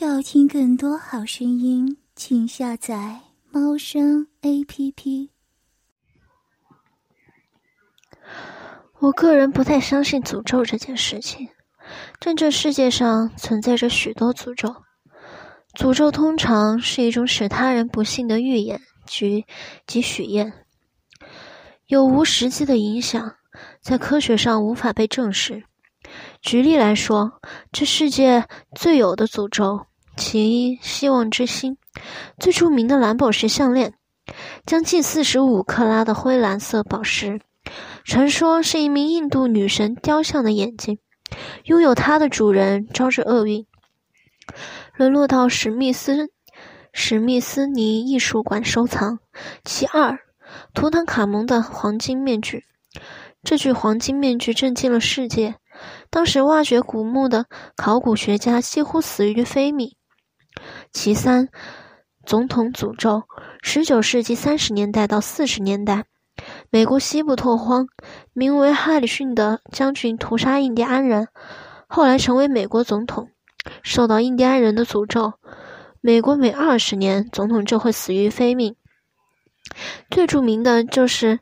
要听更多好声音，请下载猫声 A P P。我个人不太相信诅咒这件事情。但这世界上存在着许多诅咒，诅咒通常是一种使他人不幸的预言及及许愿，有无实际的影响，在科学上无法被证实。举例来说，这世界最有的诅咒。其一，希望之星，最著名的蓝宝石项链，将近四十五克拉的灰蓝色宝石，传说是一名印度女神雕像的眼睛，拥有它的主人招致厄运，沦落到史密斯史密斯尼艺术馆收藏。其二，图坦卡蒙的黄金面具，这具黄金面具震惊了世界，当时挖掘古墓的考古学家几乎死于非命。其三，总统诅咒。十九世纪三十年代到四十年代，美国西部拓荒，名为哈里逊的将军屠杀印第安人，后来成为美国总统，受到印第安人的诅咒。美国每二十年，总统就会死于非命。最著名的就是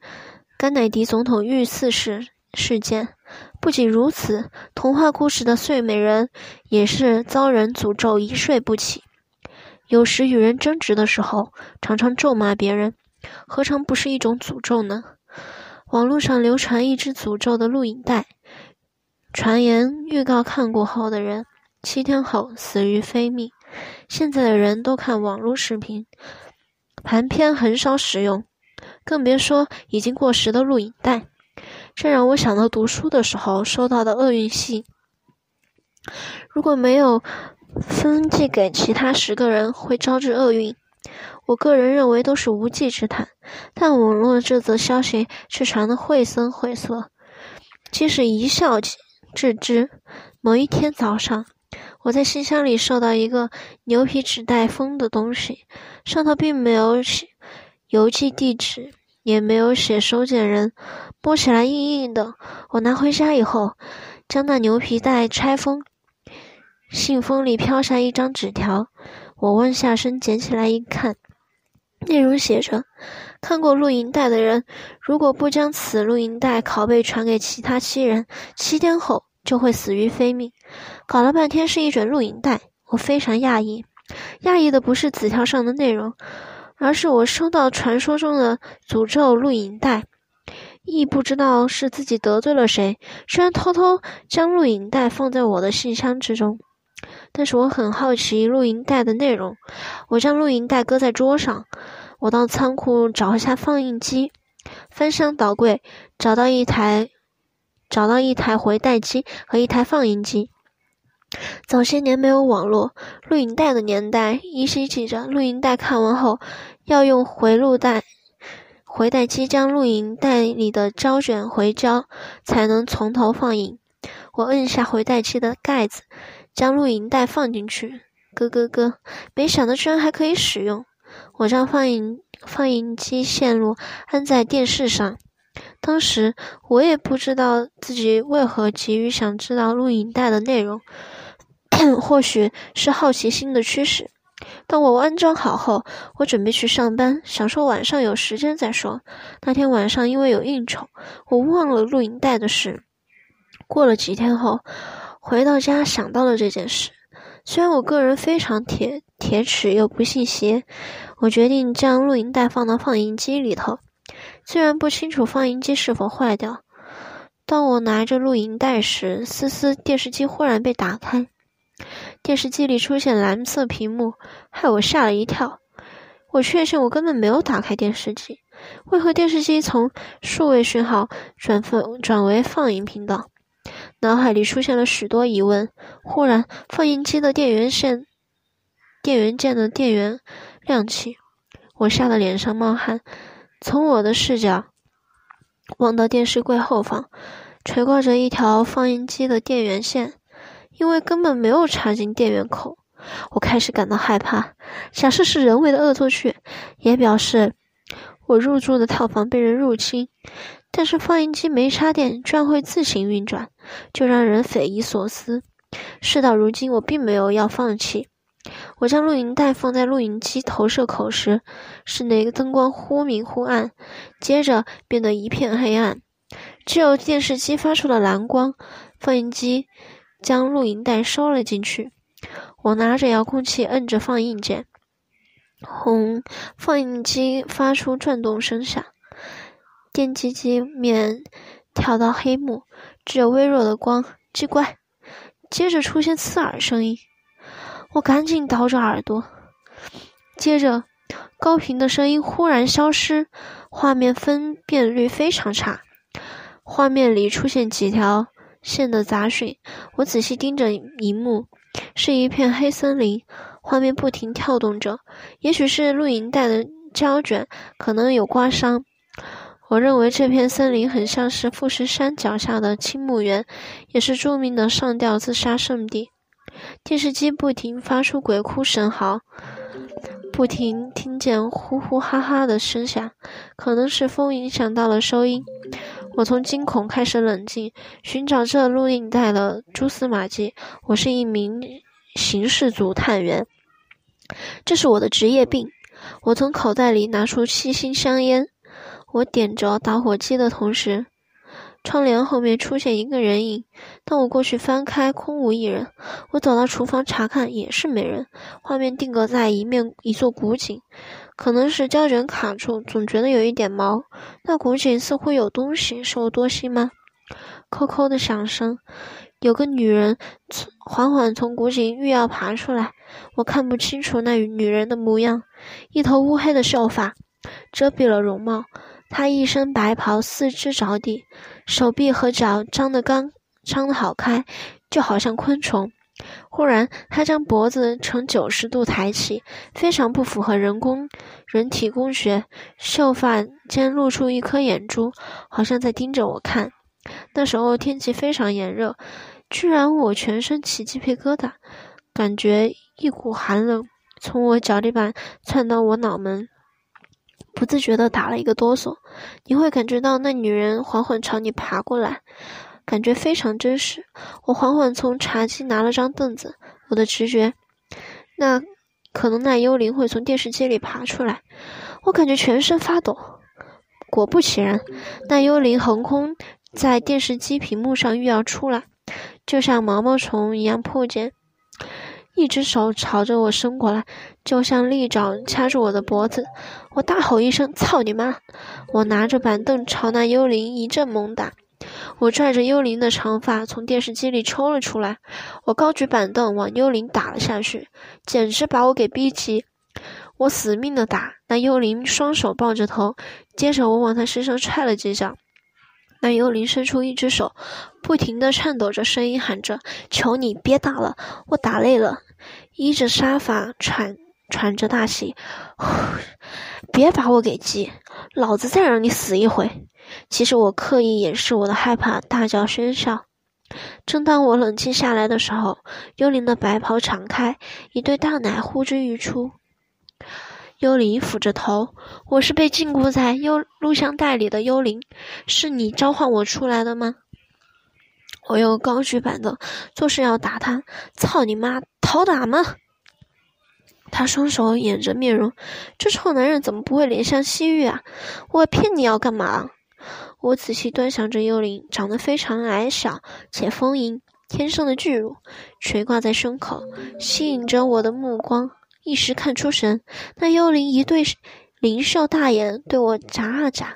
甘乃迪总统遇刺事事件。不仅如此，童话故事的睡美人也是遭人诅咒一睡不起。有时与人争执的时候，常常咒骂别人，何尝不是一种诅咒呢？网络上流传一支诅咒的录影带，传言预告看过后的人，七天后死于非命。现在的人都看网络视频，盘片很少使用，更别说已经过时的录影带。这让我想到读书的时候收到的厄运信，如果没有。分寄给其他十个人会招致厄运，我个人认为都是无稽之谈。但网络这则消息却传得绘声绘色，即使一笑置之。某一天早上，我在信箱里收到一个牛皮纸袋封的东西，上头并没有写邮寄地址，也没有写收件人，摸起来硬硬的。我拿回家以后，将那牛皮袋拆封。信封里飘下一张纸条，我弯下身捡起来一看，内容写着：“看过录音带的人，如果不将此录音带拷贝传给其他七人，七天后就会死于非命。”搞了半天是一卷录音带，我非常讶异。讶异的不是纸条上的内容，而是我收到传说中的诅咒录音带，亦不知道是自己得罪了谁，居然偷偷将录影带放在我的信箱之中。但是我很好奇录音带的内容，我将录音带搁在桌上，我到仓库找一下放映机，翻箱倒柜，找到一台，找到一台回带机和一台放映机。早些年没有网络，录影带的年代依稀记着，录音带看完后要用回录带、回带机将录影带里的胶卷回胶，才能从头放映。我摁下回带机的盖子。将录影带放进去，咯咯咯！没想到居然还可以使用。我将放映放映机线路安在电视上。当时我也不知道自己为何急于想知道录影带的内容，或许是好奇心的驱使。当我安装好后，我准备去上班，想说晚上有时间再说。那天晚上因为有应酬，我忘了录影带的事。过了几天后。回到家，想到了这件事。虽然我个人非常铁铁齿又不信邪，我决定将录音带放到放映机里头。虽然不清楚放映机是否坏掉，当我拿着录影带时，思思电视机忽然被打开，电视机里出现蓝色屏幕，害我吓了一跳。我确信我根本没有打开电视机，为何电视机从数位讯号转分转为放映频道？脑海里出现了许多疑问。忽然，放映机的电源线、电源键的电源亮起，我吓得脸上冒汗。从我的视角望到电视柜后方，垂挂着一条放映机的电源线，因为根本没有插进电源口。我开始感到害怕，假设是人为的恶作剧，也表示我入住的套房被人入侵。但是放映机没插电，居然会自行运转，就让人匪夷所思。事到如今，我并没有要放弃，我将录影带放在录影机投射口时，室内灯光忽明忽暗，接着变得一片黑暗，只有电视机发出的蓝光。放映机将录影带收了进去。我拿着遥控器摁着放映键，轰！放映机发出转动声响，电机机面跳到黑幕，只有微弱的光。奇怪，接着出现刺耳声音。我赶紧倒着耳朵，接着高频的声音忽然消失，画面分辨率非常差，画面里出现几条线的杂讯。我仔细盯着荧幕，是一片黑森林，画面不停跳动着。也许是录影带的胶卷可能有刮伤。我认为这片森林很像是富士山脚下的青木原，也是著名的上吊自杀圣地。电视机不停发出鬼哭神嚎，不停听见呼呼哈哈的声响，可能是风影响到了收音。我从惊恐开始冷静，寻找这录影带的蛛丝马迹。我是一名刑事组探员，这是我的职业病。我从口袋里拿出七星香烟，我点着打火机的同时。窗帘后面出现一个人影，当我过去翻开，空无一人。我走到厨房查看，也是没人。画面定格在一面一座古井，可能是胶卷卡住，总觉得有一点毛。那古井似乎有东西，是我多心吗？扣扣的响声，有个女人缓缓从古井欲要爬出来，我看不清楚那女人的模样，一头乌黑的秀发遮蔽了容貌。他一身白袍，四肢着地，手臂和脚张得刚，张得好开，就好像昆虫。忽然，他将脖子呈九十度抬起，非常不符合人工人体工学。秀发间露出一颗眼珠，好像在盯着我看。那时候天气非常炎热，居然我全身起鸡皮疙瘩，感觉一股寒冷从我脚底板窜到我脑门。不自觉地打了一个哆嗦，你会感觉到那女人缓缓朝你爬过来，感觉非常真实。我缓缓从茶几拿了张凳子，我的直觉，那可能那幽灵会从电视机里爬出来。我感觉全身发抖。果不其然，那幽灵横空在电视机屏幕上欲要出来，就像毛毛虫一样破茧。一只手朝着我伸过来，就像利爪掐住我的脖子。我大吼一声：“操你妈！”我拿着板凳朝那幽灵一阵猛打。我拽着幽灵的长发从电视机里抽了出来。我高举板凳往幽灵打了下去，简直把我给逼急。我死命的打，那幽灵双手抱着头，接着我往他身上踹了几脚。那幽灵伸出一只手，不停地颤抖着，声音喊着：“求你别打了，我打累了。”依着沙发喘喘着大气，别把我给急，老子再让你死一回。其实我刻意掩饰我的害怕，大叫喧嚣。正当我冷静下来的时候，幽灵的白袍敞开，一对大奶呼之欲出。幽灵抚着头，我是被禁锢在幽录像带里的幽灵，是你召唤我出来的吗？我又高举板凳，做事要打他。操你妈！讨打吗？他双手掩着面容，这臭男人怎么不会怜香惜玉啊？我骗你要干嘛？我仔细端详着幽灵，长得非常矮小且丰盈，天生的巨乳垂挂在胸口，吸引着我的目光。一时看出神，那幽灵一对灵兽大眼对我眨啊眨，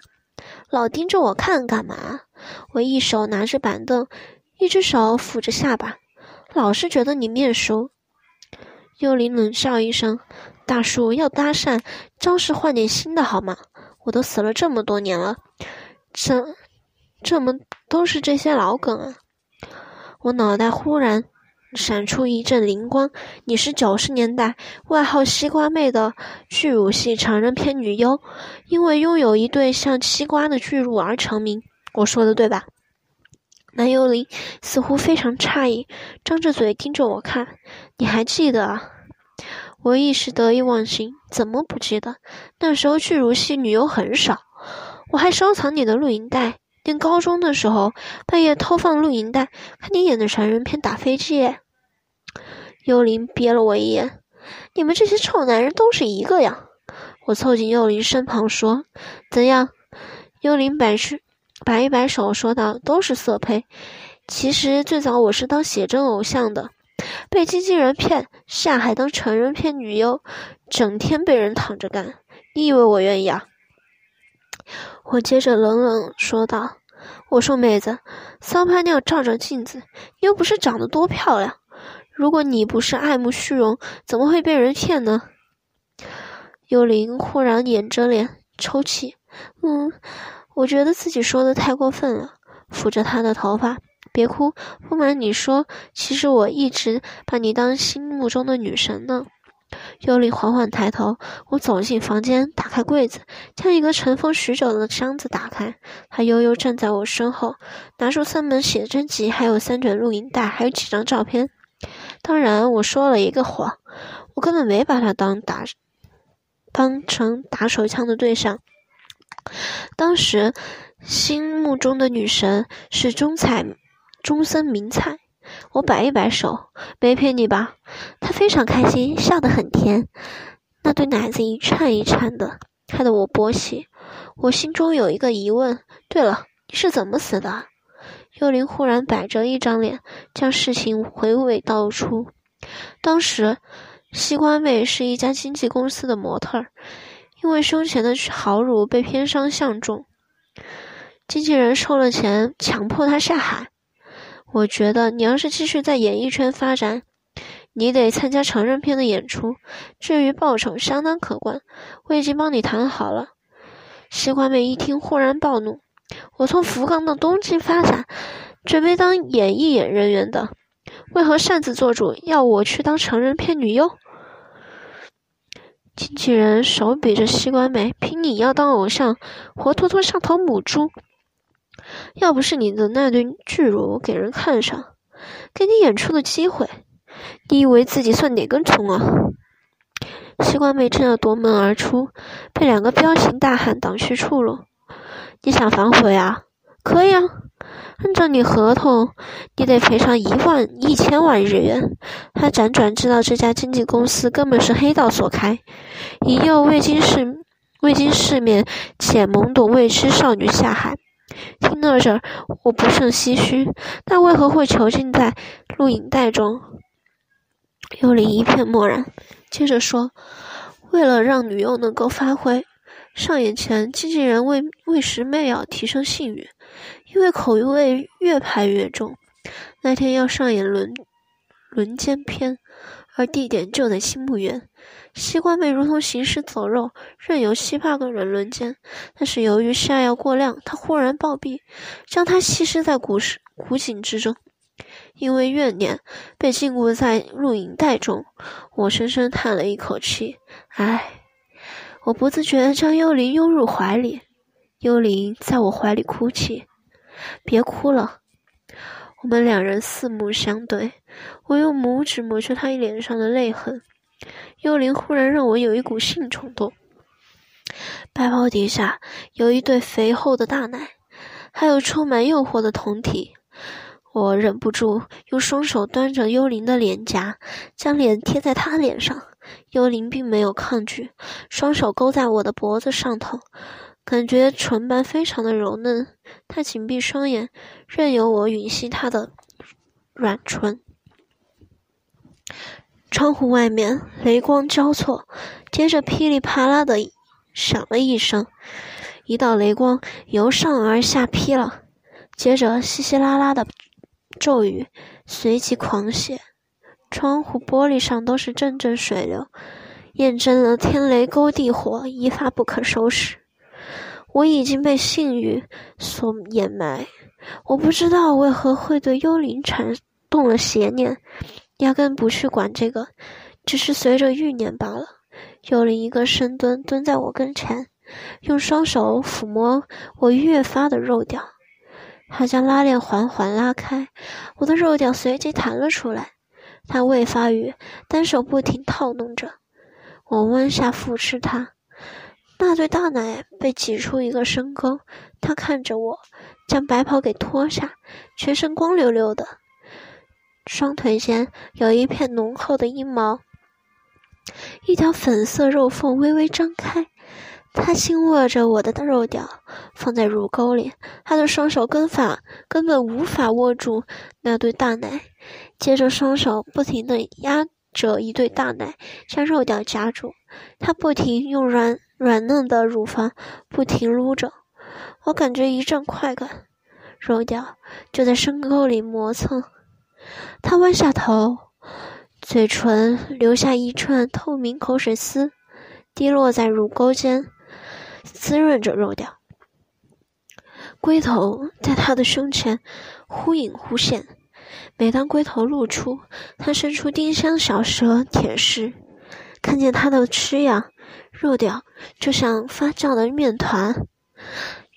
老盯着我看干嘛？我一手拿着板凳。一只手抚着下巴，老是觉得你面熟。幽灵冷笑一声：“大叔要搭讪，招式换点新的好吗？我都死了这么多年了，这这么都是这些老梗啊！”我脑袋忽然闪出一阵灵光：“你是九十年代外号‘西瓜妹’的巨乳系成人片女优，因为拥有一对像西瓜的巨乳而成名。我说的对吧？”那幽灵似乎非常诧异，张着嘴盯着我看。你还记得？啊？我一时得意忘形，怎么不记得？那时候巨乳系女优很少，我还收藏你的录影带。念高中的时候，半夜偷放录影带，看你演的成人片打飞机。幽灵瞥了我一眼，你们这些臭男人都是一个样。我凑近幽灵身旁说：“怎样？”幽灵摆是摆一摆手说道：“都是色胚。其实最早我是当写真偶像的，被经纪人骗下海当成人片女优，整天被人躺着干。你以为我愿意啊？”我接着冷冷说道：“我说妹子，骚拍尿照照镜子，又不是长得多漂亮。如果你不是爱慕虚荣，怎么会被人骗呢？”幽灵忽然掩着脸抽泣，嗯，我觉得自己说的太过分了，抚着他的头发，别哭。不瞒你说，其实我一直把你当心目中的女神呢。幽灵缓缓抬头，我走进房间，打开柜子，将一个尘封许久的箱子打开。他悠悠站在我身后，拿出三本写真集，还有三卷录音带，还有几张照片。当然，我说了一个谎，我根本没把他当打。当成打手枪的对象。当时心目中的女神是中彩中森明菜。我摆一摆手，没骗你吧？他非常开心，笑得很甜，那对奶子一颤一颤的，害得我勃起。我心中有一个疑问：对了，你是怎么死的？幽灵忽然摆着一张脸，将事情娓娓道出。当时。西瓜妹是一家经纪公司的模特儿，因为胸前的好乳被偏商相中，经纪人收了钱，强迫她下海。我觉得你要是继续在演艺圈发展，你得参加成人片的演出，至于报酬相当可观，我已经帮你谈好了。西瓜妹一听，忽然暴怒：“我从福冈到东京发展，准备当演艺演人员的。”为何擅自做主要我去当成人片女优？经纪人手比着西瓜妹，凭你要当偶像，活脱脱像头母猪。要不是你的那对巨乳给人看上，给你演出的机会，你以为自己算哪根葱啊？西瓜妹正要夺门而出，被两个彪形大汉挡去出路。你想反悔啊？可以啊。按照你合同，你得赔偿一万一千万日元。他辗转知道这家经纪公司根本是黑道所开，引诱未经世未经世面且懵懂未知少女下海。听到这儿，我不胜唏嘘。但为何会囚禁在录影带中？幽灵一片漠然，接着说：“为了让女优能够发挥，上演前经纪人为为石妹要提升信誉。”因为口味越拍越重，那天要上演轮轮奸片，而地点就在青木园。西瓜妹如同行尸走肉，任由七八个人轮奸。但是由于下药过量，她忽然暴毙，将她弃尸在古石古井之中。因为怨念，被禁锢在录影带中。我深深叹了一口气，唉，我不自觉将幽灵拥入怀里，幽灵在我怀里哭泣。别哭了，我们两人四目相对，我用拇指抹去他脸上的泪痕。幽灵忽然让我有一股性冲动。白袍底下有一对肥厚的大奶，还有充满诱惑的酮体。我忍不住用双手端着幽灵的脸颊，将脸贴在他脸上。幽灵并没有抗拒，双手勾在我的脖子上头。感觉唇瓣非常的柔嫩，他紧闭双眼，任由我吮吸他的软唇。窗户外面雷光交错，接着噼里啪啦的响了一声，一道雷光由上而下劈了，接着稀稀拉拉的骤雨随即狂泻，窗户玻璃上都是阵阵水流，验证了天雷勾地火，一发不可收拾。我已经被性欲所掩埋，我不知道为何会对幽灵产动了邪念，压根不去管这个，只是随着欲念罢了。幽灵一个深蹲，蹲在我跟前，用双手抚摸我越发的肉屌，他将拉链缓缓拉开，我的肉屌随即弹了出来。他未发育，单手不停套弄着，我弯下俯视他。那对大奶被挤出一个深沟，他看着我，将白袍给脱下，全身光溜溜的，双腿间有一片浓厚的阴毛，一条粉色肉缝微微张开，他轻握着我的肉屌，放在乳沟里。他的双手根法根本无法握住那对大奶，接着双手不停地压着一对大奶，将肉屌夹住。他不停用软软嫩的乳房不停撸着，我感觉一阵快感，肉掉就在深沟里磨蹭。他弯下头。嘴唇留下一串透明口水丝，滴落在乳沟间，滋润着肉掉。龟头在他的胸前忽隐忽现，每当龟头露出，他伸出丁香小舌舔舐，看见他的吃样，肉屌就像发酵的面团，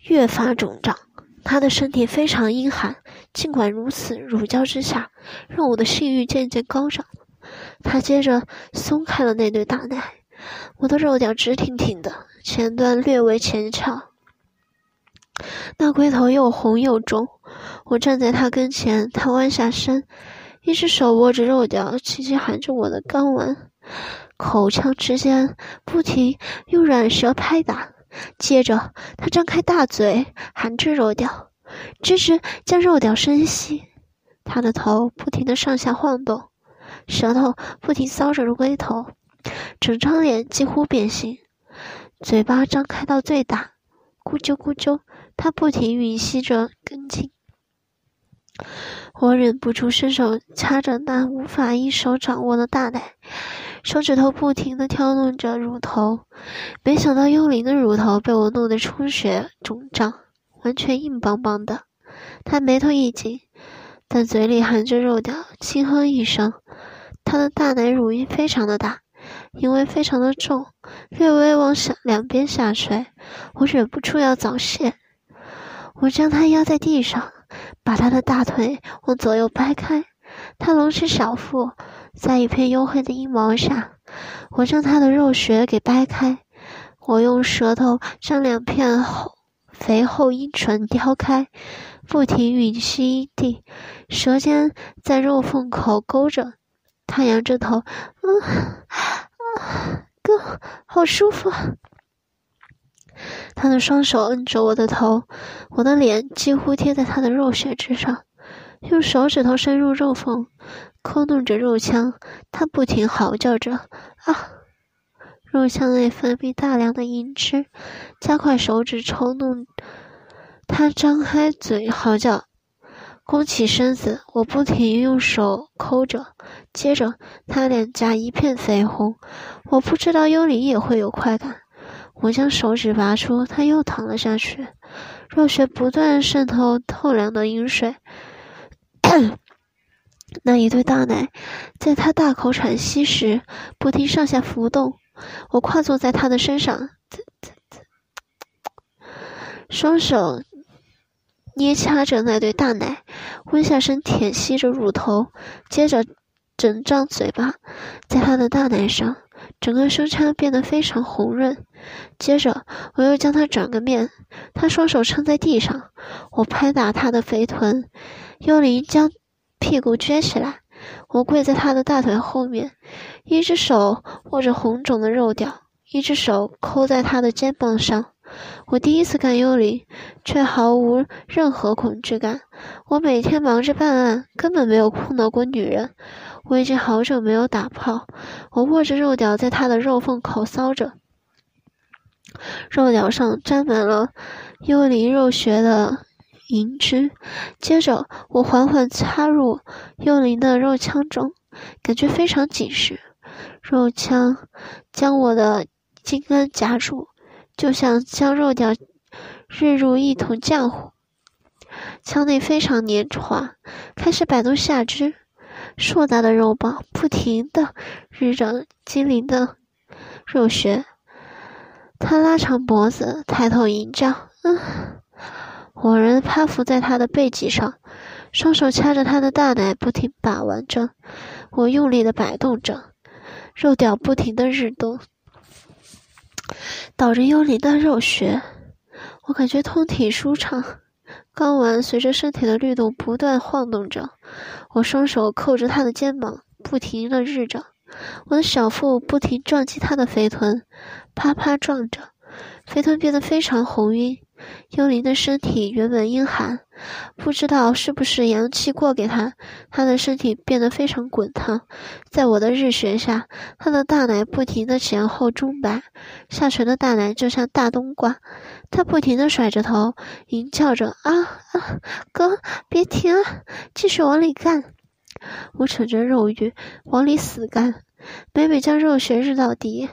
越发肿胀。他的身体非常阴寒，尽管如此，乳胶之下，让我的性欲渐渐高涨。他接着松开了那对大奶，我的肉屌直挺挺的，前端略微前翘，那龟头又红又肿。我站在他跟前，他弯下身，一只手握着肉屌，轻轻含着我的肛门，口腔之间不停用软舌拍打。接着，他张开大嘴，含着肉屌，直直将肉屌深吸。他的头不停的上下晃动。舌头不停搔着龟头，整张脸几乎变形，嘴巴张开到最大，咕啾咕啾，他不停吮吸着根茎。我忍不住伸手掐着那无法一手掌握的大奶，手指头不停地挑弄着乳头，没想到幽灵的乳头被我弄得充血肿胀，完全硬邦邦的。他眉头一紧，但嘴里含着肉条，轻哼一声。他的大奶乳晕非常的大，因为非常的重，略微往下两边下垂，我忍不住要早泄。我将他压在地上，把他的大腿往左右掰开。他隆起小腹，在一片黝黑的阴毛下，我将他的肉穴给掰开。我用舌头将两片厚肥厚阴唇挑开，不停吮吸阴蒂，舌尖在肉缝口勾着。他仰着头，嗯，啊，哥，好舒服。他的双手摁着我的头，我的脸几乎贴在他的肉穴之上，用手指头深入肉缝，抠弄着肉腔。他不停嚎叫着，啊！肉腔内分泌大量的银汁，加快手指抽动。他张开嘴嚎叫。弓起身子，我不停用手抠着，接着他脸颊一片绯红。我不知道幽灵也会有快感。我将手指拔出，他又躺了下去，肉血不断渗透透凉的饮水。那一对大奶在他大口喘息时不停上下浮动。我跨坐在他的身上，双手。捏掐着那对大奶，温下身舔吸着乳头，接着整张嘴巴，在他的大奶上，整个胸腔变得非常红润。接着我又将他转个面，他双手撑在地上，我拍打他的肥臀。幽灵将屁股撅起来，我跪在他的大腿后面，一只手握着红肿的肉屌，一只手扣在他的肩膀上。我第一次干幽灵，却毫无任何恐惧感。我每天忙着办案，根本没有碰到过女人。我已经好久没有打炮。我握着肉屌，在他的肉缝口搔着，肉屌上沾满了幽灵肉穴的银汁。接着，我缓缓插入幽灵的肉腔中，感觉非常紧实。肉腔将我的茎根夹住。就像将肉条日入一桶浆糊，腔内非常黏滑，开始摆动下肢，硕大的肉棒不停的日着精灵的肉穴。他拉长脖子，抬头迎叫：“嗯。”我人趴伏在他的背脊上，双手掐着他的大奶，不停把玩着。我用力的摆动着，肉屌不停的日动。导着幽灵的肉穴，我感觉通体舒畅。睾丸随着身体的律动不断晃动着，我双手扣着他的肩膀，不停的日着。我的小腹不停撞击他的肥臀，啪啪撞着，肥臀变得非常红晕。幽灵的身体原本阴寒，不知道是不是阳气过给他，他的身体变得非常滚烫。在我的日穴下，他的大奶不停的前后钟摆，下垂的大奶就像大冬瓜。他不停的甩着头，吟叫着：“啊啊，哥，别停啊，继续往里干！”我扯着肉欲往里死干，每每将肉穴日到底，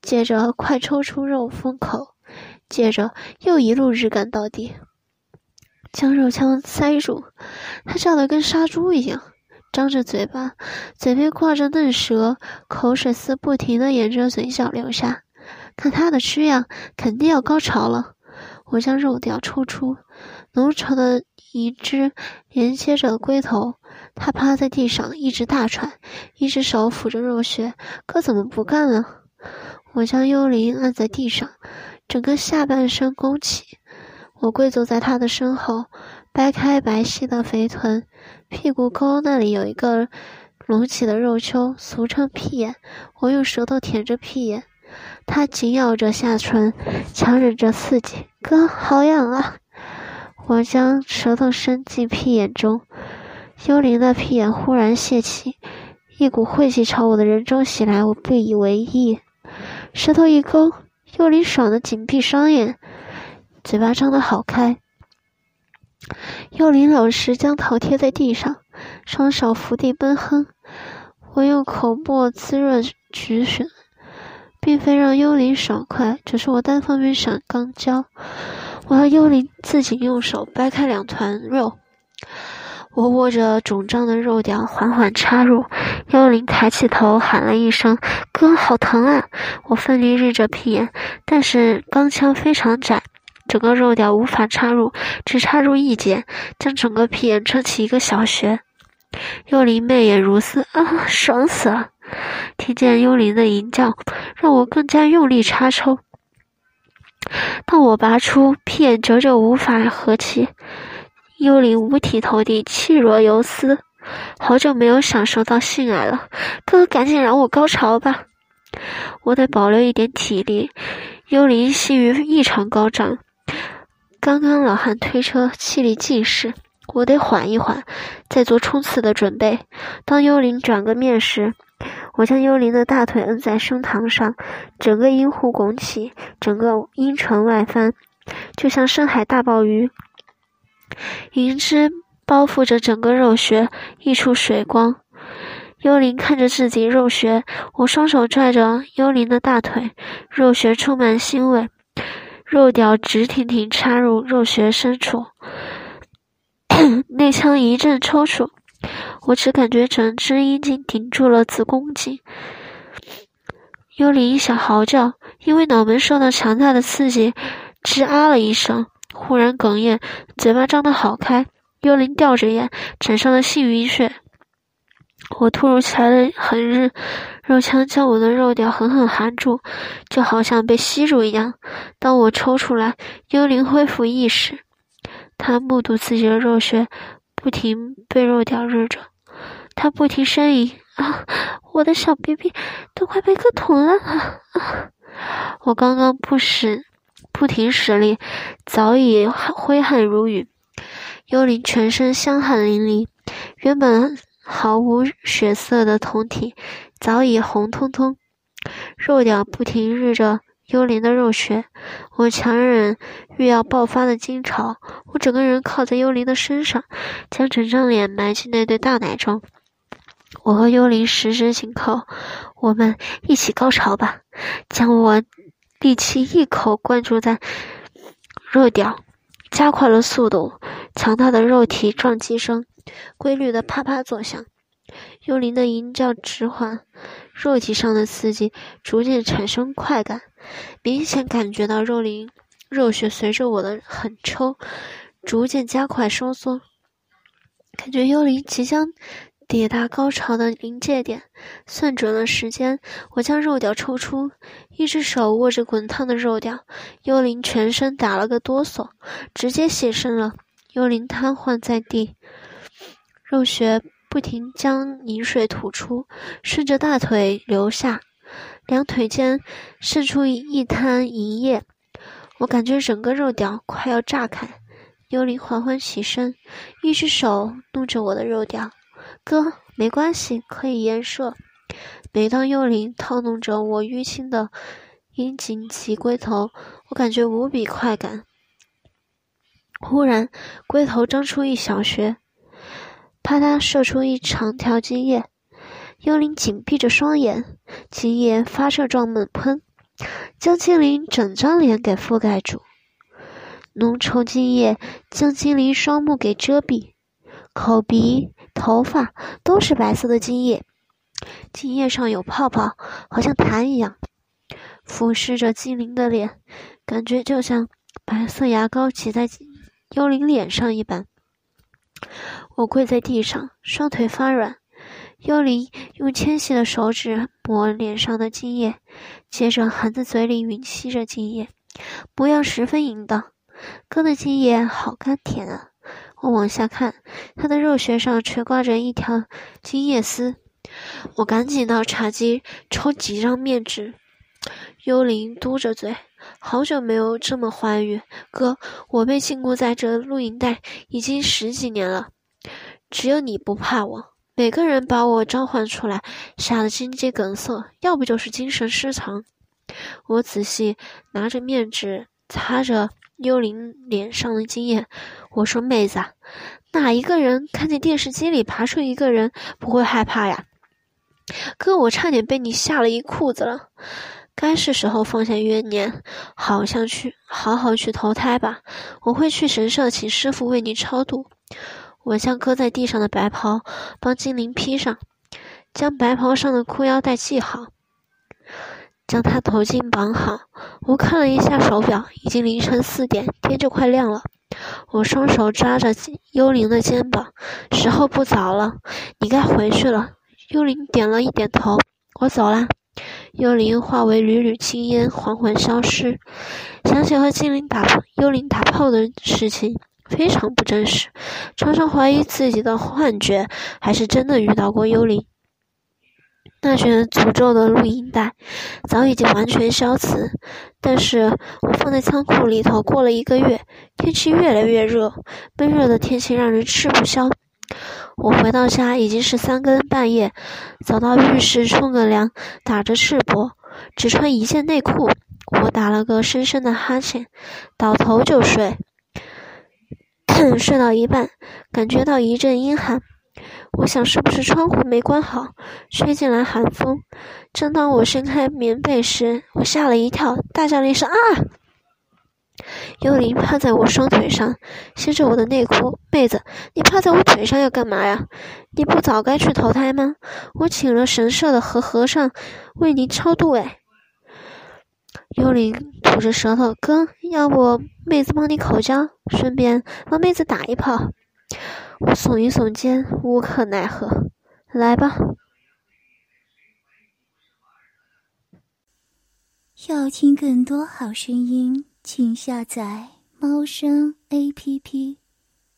接着快抽出肉封口。接着又一路日干到底，将肉枪塞住。他叫得跟杀猪一样，张着嘴巴，嘴边挂着嫩舌，口水丝不停地沿着嘴角流下。看他的吃样，肯定要高潮了。我将肉屌抽出，浓稠的一只连接着龟头。他趴在地上一直大喘，一只手抚着肉穴。哥怎么不干了？我将幽灵按在地上。整个下半身弓起，我跪坐在他的身后，掰开白皙的肥臀，屁股沟那里有一个隆起的肉丘，俗称屁眼。我用舌头舔着屁眼，他紧咬着下唇，强忍着刺激。哥，好痒啊！我将舌头伸进屁眼中，幽灵的屁眼忽然泄气，一股晦气朝我的人中袭来，我不以为意，舌头一勾。幽灵爽的紧闭双眼，嘴巴张得好开。幽灵老师将头贴在地上，双手伏地闷哼。我用口沫滋润菊穴，并非让幽灵爽快，只是我单方面想肛交。我要幽灵自己用手掰开两团肉。我握着肿胀的肉屌，缓缓插入。幽灵抬起头，喊了一声：“哥，好疼啊！”我奋力日着屁眼，但是钢枪非常窄，整个肉屌无法插入，只插入一节，将整个屁眼撑起一个小穴。幽灵媚眼如丝，啊，爽死了！听见幽灵的吟叫，让我更加用力插抽。当我拔出，屁眼久久无法合起。幽灵五体投地，气若游丝。好久没有享受到性爱了，哥，赶紧让我高潮吧！我得保留一点体力。幽灵性欲异常高涨，刚刚老汉推车，气力尽失，我得缓一缓，再做冲刺的准备。当幽灵转个面时，我将幽灵的大腿摁在胸膛上，整个阴户拱起，整个阴唇外翻，就像深海大鲍鱼。银汁包覆着整个肉穴，溢出水光。幽灵看着自己肉穴，我双手拽着幽灵的大腿，肉穴充满腥味，肉屌直挺挺插入肉穴深处，内腔一阵抽搐，我只感觉整只阴茎顶住了子宫颈。幽灵想嚎叫，因为脑门受到强大的刺激，吱啊了一声。忽然哽咽，嘴巴张得好开。幽灵吊着眼，产生了性晕血。我突如其来的狠日，肉枪将我的肉屌狠狠含住，就好像被吸住一样。当我抽出来，幽灵恢复意识，他目睹自己的肉血不停被肉屌日着，他不停呻吟：“啊，我的小 BB 都快被割捅了！”啊，我刚刚不使。不停使力，早已挥汗如雨。幽灵全身香汗淋漓，原本毫无血色的酮体早已红彤彤。肉屌不停日着幽灵的肉穴，我强忍欲要爆发的惊潮，我整个人靠在幽灵的身上，将整张脸埋进那对大奶中。我和幽灵十指紧扣，我们一起高潮吧！将我。力气一口灌注在肉屌，加快了速度。强大的肉体撞击声规律的啪啪作响，幽灵的吟叫迟缓，肉体上的刺激逐渐产生快感，明显感觉到肉灵肉血随着我的狠抽逐渐加快收缩，感觉幽灵即将。抵达高潮的临界点，算准了时间，我将肉屌抽出，一只手握着滚烫的肉屌，幽灵全身打了个哆嗦，直接现身了。幽灵瘫痪在地，肉穴不停将泥水吐出，顺着大腿流下，两腿间渗出一滩银液。我感觉整个肉屌快要炸开。幽灵缓缓起身，一只手弄着我的肉屌。哥，没关系，可以延射。每当幽灵套弄着我淤青的阴茎及龟头，我感觉无比快感。忽然，龟头张出一小穴，啪嗒射出一长条精液。幽灵紧闭着双眼，精液发射状猛喷，将精灵整张脸给覆盖住。浓稠精液将精灵双目给遮蔽，口鼻、头发都是白色的精液，精液上有泡泡，好像痰一样，俯视着精灵的脸，感觉就像白色牙膏挤在。幽灵脸上一般，我跪在地上，双腿发软。幽灵用纤细的手指抹脸上的精液，接着含在嘴里吮吸着精液，模样十分淫荡。哥的精液好甘甜啊！我往下看，他的肉穴上垂挂着一条精液丝。我赶紧到茶几抽几张面纸。幽灵嘟着嘴。好久没有这么欢愉，哥，我被禁锢在这录影带已经十几年了，只有你不怕我。每个人把我召唤出来，吓得心肌梗塞，要不就是精神失常。我仔细拿着面纸擦着幽灵脸上的精液，我说：“妹子，哪一个人看见电视机里爬出一个人不会害怕呀？”哥，我差点被你吓了一裤子了。该是时候放下怨念，好像去好好去投胎吧。我会去神社请师傅为你超度。我将搁在地上的白袍帮精灵披上，将白袍上的裤腰带系好，将他头巾绑好。我看了一下手表，已经凌晨四点，天就快亮了。我双手抓着幽灵的肩膀，时候不早了，你该回去了。幽灵点了一点头，我走了。幽灵化为缕缕青烟，缓缓消失。想起和精灵打幽灵打炮的事情，非常不真实，常常怀疑自己的幻觉，还是真的遇到过幽灵。那卷诅咒的录音带早已经完全消磁，但是我放在仓库里头，过了一个月，天气越来越热，闷热的天气让人吃不消。我回到家已经是三更半夜，走到浴室冲个凉，打着赤膊，只穿一件内裤。我打了个深深的哈欠，倒头就睡。睡到一半，感觉到一阵阴寒，我想是不是窗户没关好，吹进来寒风。正当我伸开棉被时，我吓了一跳，大叫了一声啊！幽灵趴在我双腿上，掀着我的内裤。妹子，你趴在我腿上要干嘛呀？你不早该去投胎吗？我请了神社的和和尚为你超度。哎，幽灵吐着舌头，哥，要不妹子帮你口交，顺便帮妹子打一炮。我耸一耸肩，无可奈何。来吧。要听更多好声音。请下载猫声 A P P。